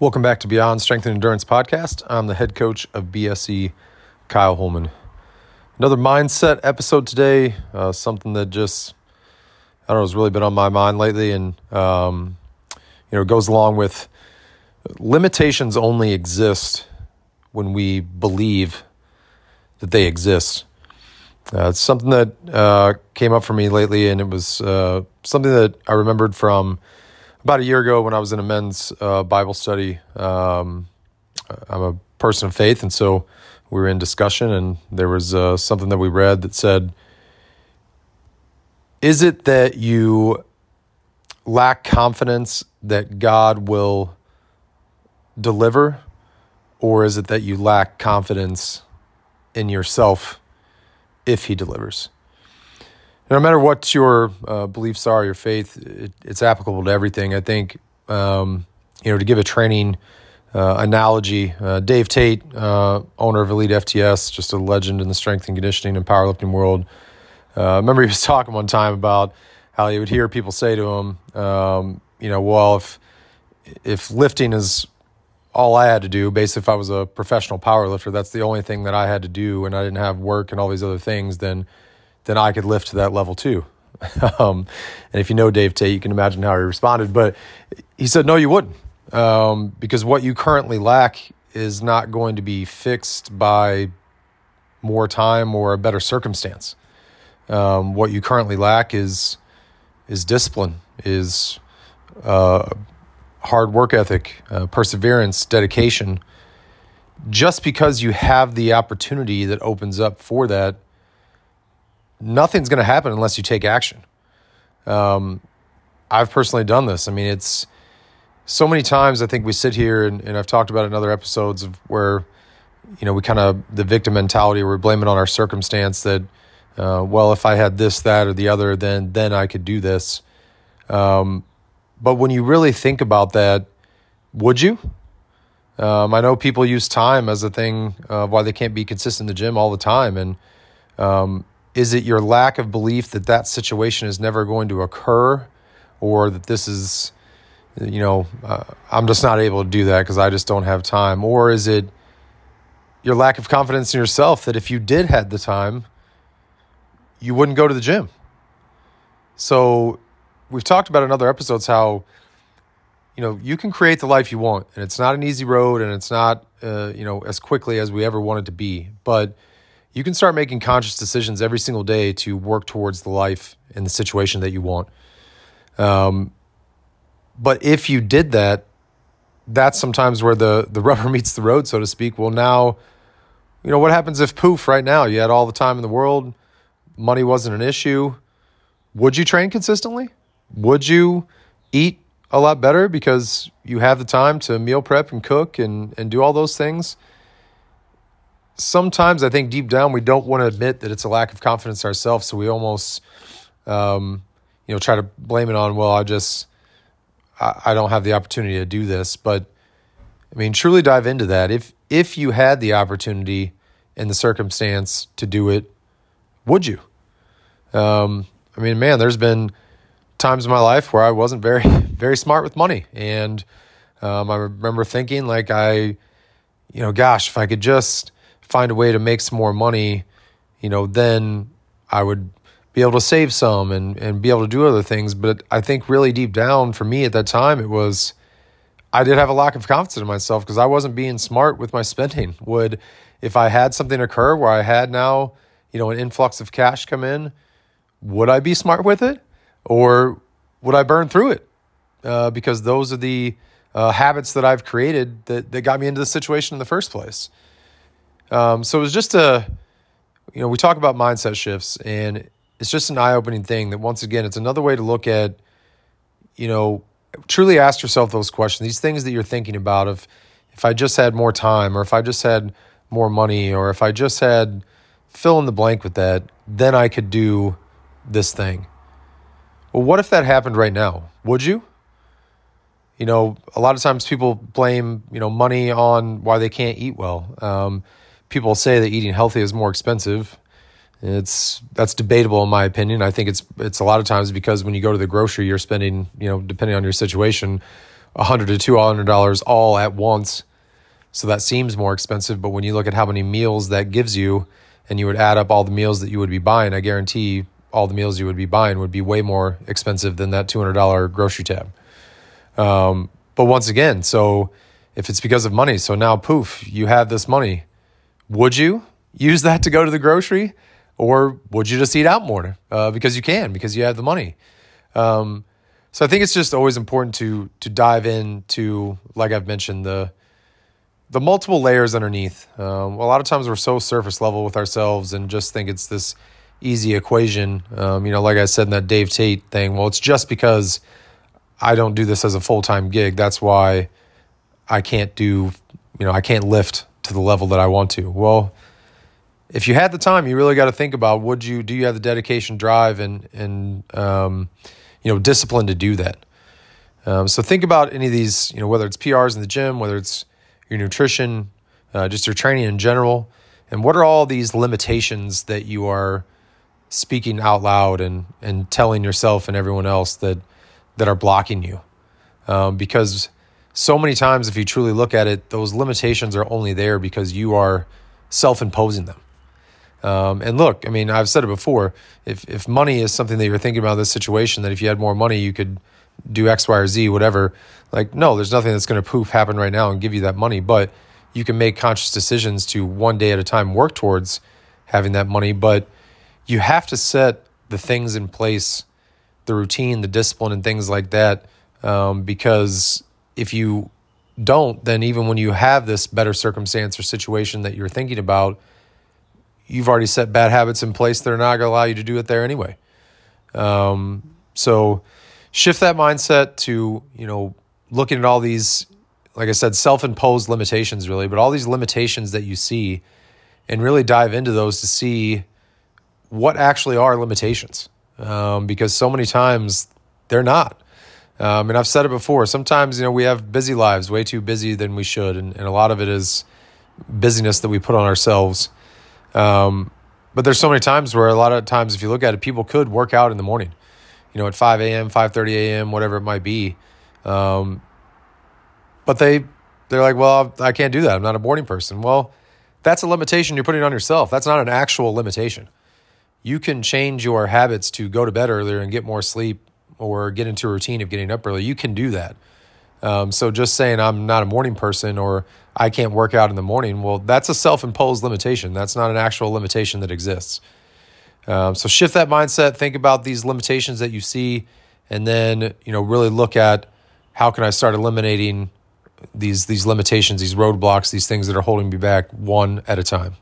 Welcome back to Beyond Strength and Endurance podcast. I'm the head coach of BSE, Kyle Holman. Another mindset episode today, uh, something that just, I don't know, has really been on my mind lately and, um, you know, goes along with limitations only exist when we believe that they exist. Uh, it's something that uh, came up for me lately, and it was uh, something that I remembered from about a year ago when I was in a men's uh, Bible study. Um, I'm a person of faith, and so we were in discussion, and there was uh, something that we read that said, Is it that you lack confidence that God will deliver, or is it that you lack confidence in yourself if He delivers? No matter what your uh, beliefs are, your faith, it, it's applicable to everything. I think, um, you know, to give a training uh, analogy, uh, Dave Tate, uh, owner of Elite FTS, just a legend in the strength and conditioning and powerlifting world. Uh, I remember he was talking one time about how he would hear people say to him, um, you know, well, if if lifting is all I had to do, basically, if I was a professional powerlifter, that's the only thing that I had to do, and I didn't have work and all these other things, then then I could lift to that level too. um, and if you know Dave Tate, you can imagine how he responded. But he said, no, you wouldn't, um, because what you currently lack is not going to be fixed by more time or a better circumstance. Um, what you currently lack is is discipline, is uh, hard work ethic, uh, perseverance, dedication. Just because you have the opportunity that opens up for that nothing's going to happen unless you take action. Um, I've personally done this. I mean, it's so many times I think we sit here and, and I've talked about in other episodes of where, you know, we kind of, the victim mentality, we blame it on our circumstance that, uh, well, if I had this, that, or the other, then, then I could do this. Um, but when you really think about that, would you? Um, I know people use time as a thing why they can't be consistent in the gym all the time. And, um, is it your lack of belief that that situation is never going to occur or that this is, you know, uh, I'm just not able to do that because I just don't have time? Or is it your lack of confidence in yourself that if you did had the time, you wouldn't go to the gym? So we've talked about in other episodes how you know you can create the life you want and it's not an easy road and it's not uh, you know as quickly as we ever want it to be but you can start making conscious decisions every single day to work towards the life and the situation that you want. Um, but if you did that, that's sometimes where the, the rubber meets the road, so to speak. Well, now, you know, what happens if poof, right now, you had all the time in the world, money wasn't an issue? Would you train consistently? Would you eat a lot better because you have the time to meal prep and cook and, and do all those things? Sometimes I think deep down we don't want to admit that it's a lack of confidence ourselves, so we almost, um, you know, try to blame it on. Well, I just I, I don't have the opportunity to do this, but I mean, truly dive into that. If if you had the opportunity and the circumstance to do it, would you? Um, I mean, man, there's been times in my life where I wasn't very very smart with money, and um, I remember thinking like I, you know, gosh, if I could just find a way to make some more money, you know, then I would be able to save some and, and be able to do other things. But I think really deep down for me at that time, it was I did have a lack of confidence in myself because I wasn't being smart with my spending. Would if I had something occur where I had now, you know, an influx of cash come in, would I be smart with it, or would I burn through it? Uh, because those are the uh, habits that I've created that that got me into the situation in the first place. Um, so it was just a, you know, we talk about mindset shifts, and it's just an eye opening thing that once again, it's another way to look at, you know, truly ask yourself those questions, these things that you're thinking about of if I just had more time, or if I just had more money, or if I just had fill in the blank with that, then I could do this thing. Well, what if that happened right now? Would you? You know, a lot of times people blame, you know, money on why they can't eat well. Um, people say that eating healthy is more expensive. It's that's debatable in my opinion. I think it's it's a lot of times because when you go to the grocery, you're spending you know depending on your situation a 100 to 200 dollars all at once so that seems more expensive but when you look at how many meals that gives you and you would add up all the meals that you would be buying i guarantee all the meals you would be buying would be way more expensive than that $200 grocery tab um, but once again so if it's because of money so now poof you have this money would you use that to go to the grocery or would you just eat out more uh, because you can because you have the money um, so I think it's just always important to to dive into, like I've mentioned, the the multiple layers underneath. Um, a lot of times we're so surface level with ourselves and just think it's this easy equation. Um, you know, like I said in that Dave Tate thing. Well, it's just because I don't do this as a full time gig. That's why I can't do. You know, I can't lift to the level that I want to. Well, if you had the time, you really got to think about would you do you have the dedication, drive, and and um, you know, discipline to do that. Um, so think about any of these, you know, whether it's PRs in the gym, whether it's your nutrition, uh, just your training in general, and what are all these limitations that you are speaking out loud and and telling yourself and everyone else that that are blocking you, um, because so many times, if you truly look at it, those limitations are only there because you are self-imposing them. Um, and look, I mean, I've said it before. If if money is something that you're thinking about in this situation, that if you had more money, you could do X, Y, or Z, whatever. Like, no, there's nothing that's going to poof happen right now and give you that money. But you can make conscious decisions to one day at a time work towards having that money. But you have to set the things in place, the routine, the discipline, and things like that. Um, because if you don't, then even when you have this better circumstance or situation that you're thinking about, you've already set bad habits in place that are not going to allow you to do it there anyway. Um, so shift that mindset to, you know, looking at all these, like I said, self imposed limitations, really, but all these limitations that you see and really dive into those to see what actually are limitations. Um, because so many times they're not. Um, and I've said it before. Sometimes, you know, we have busy lives, way too busy than we should. And, and a lot of it is busyness that we put on ourselves. Um, but there's so many times where a lot of times, if you look at it, people could work out in the morning, you know, at 5 a.m., 5:30 a.m., whatever it might be. Um, but they they're like, well, I can't do that. I'm not a morning person. Well, that's a limitation you're putting on yourself. That's not an actual limitation. You can change your habits to go to bed earlier and get more sleep or get into a routine of getting up early. You can do that. Um, so just saying I'm not a morning person or I can't work out in the morning, well, that's a self imposed limitation. That's not an actual limitation that exists. Um, so shift that mindset. Think about these limitations that you see, and then you know really look at how can I start eliminating these these limitations, these roadblocks, these things that are holding me back one at a time.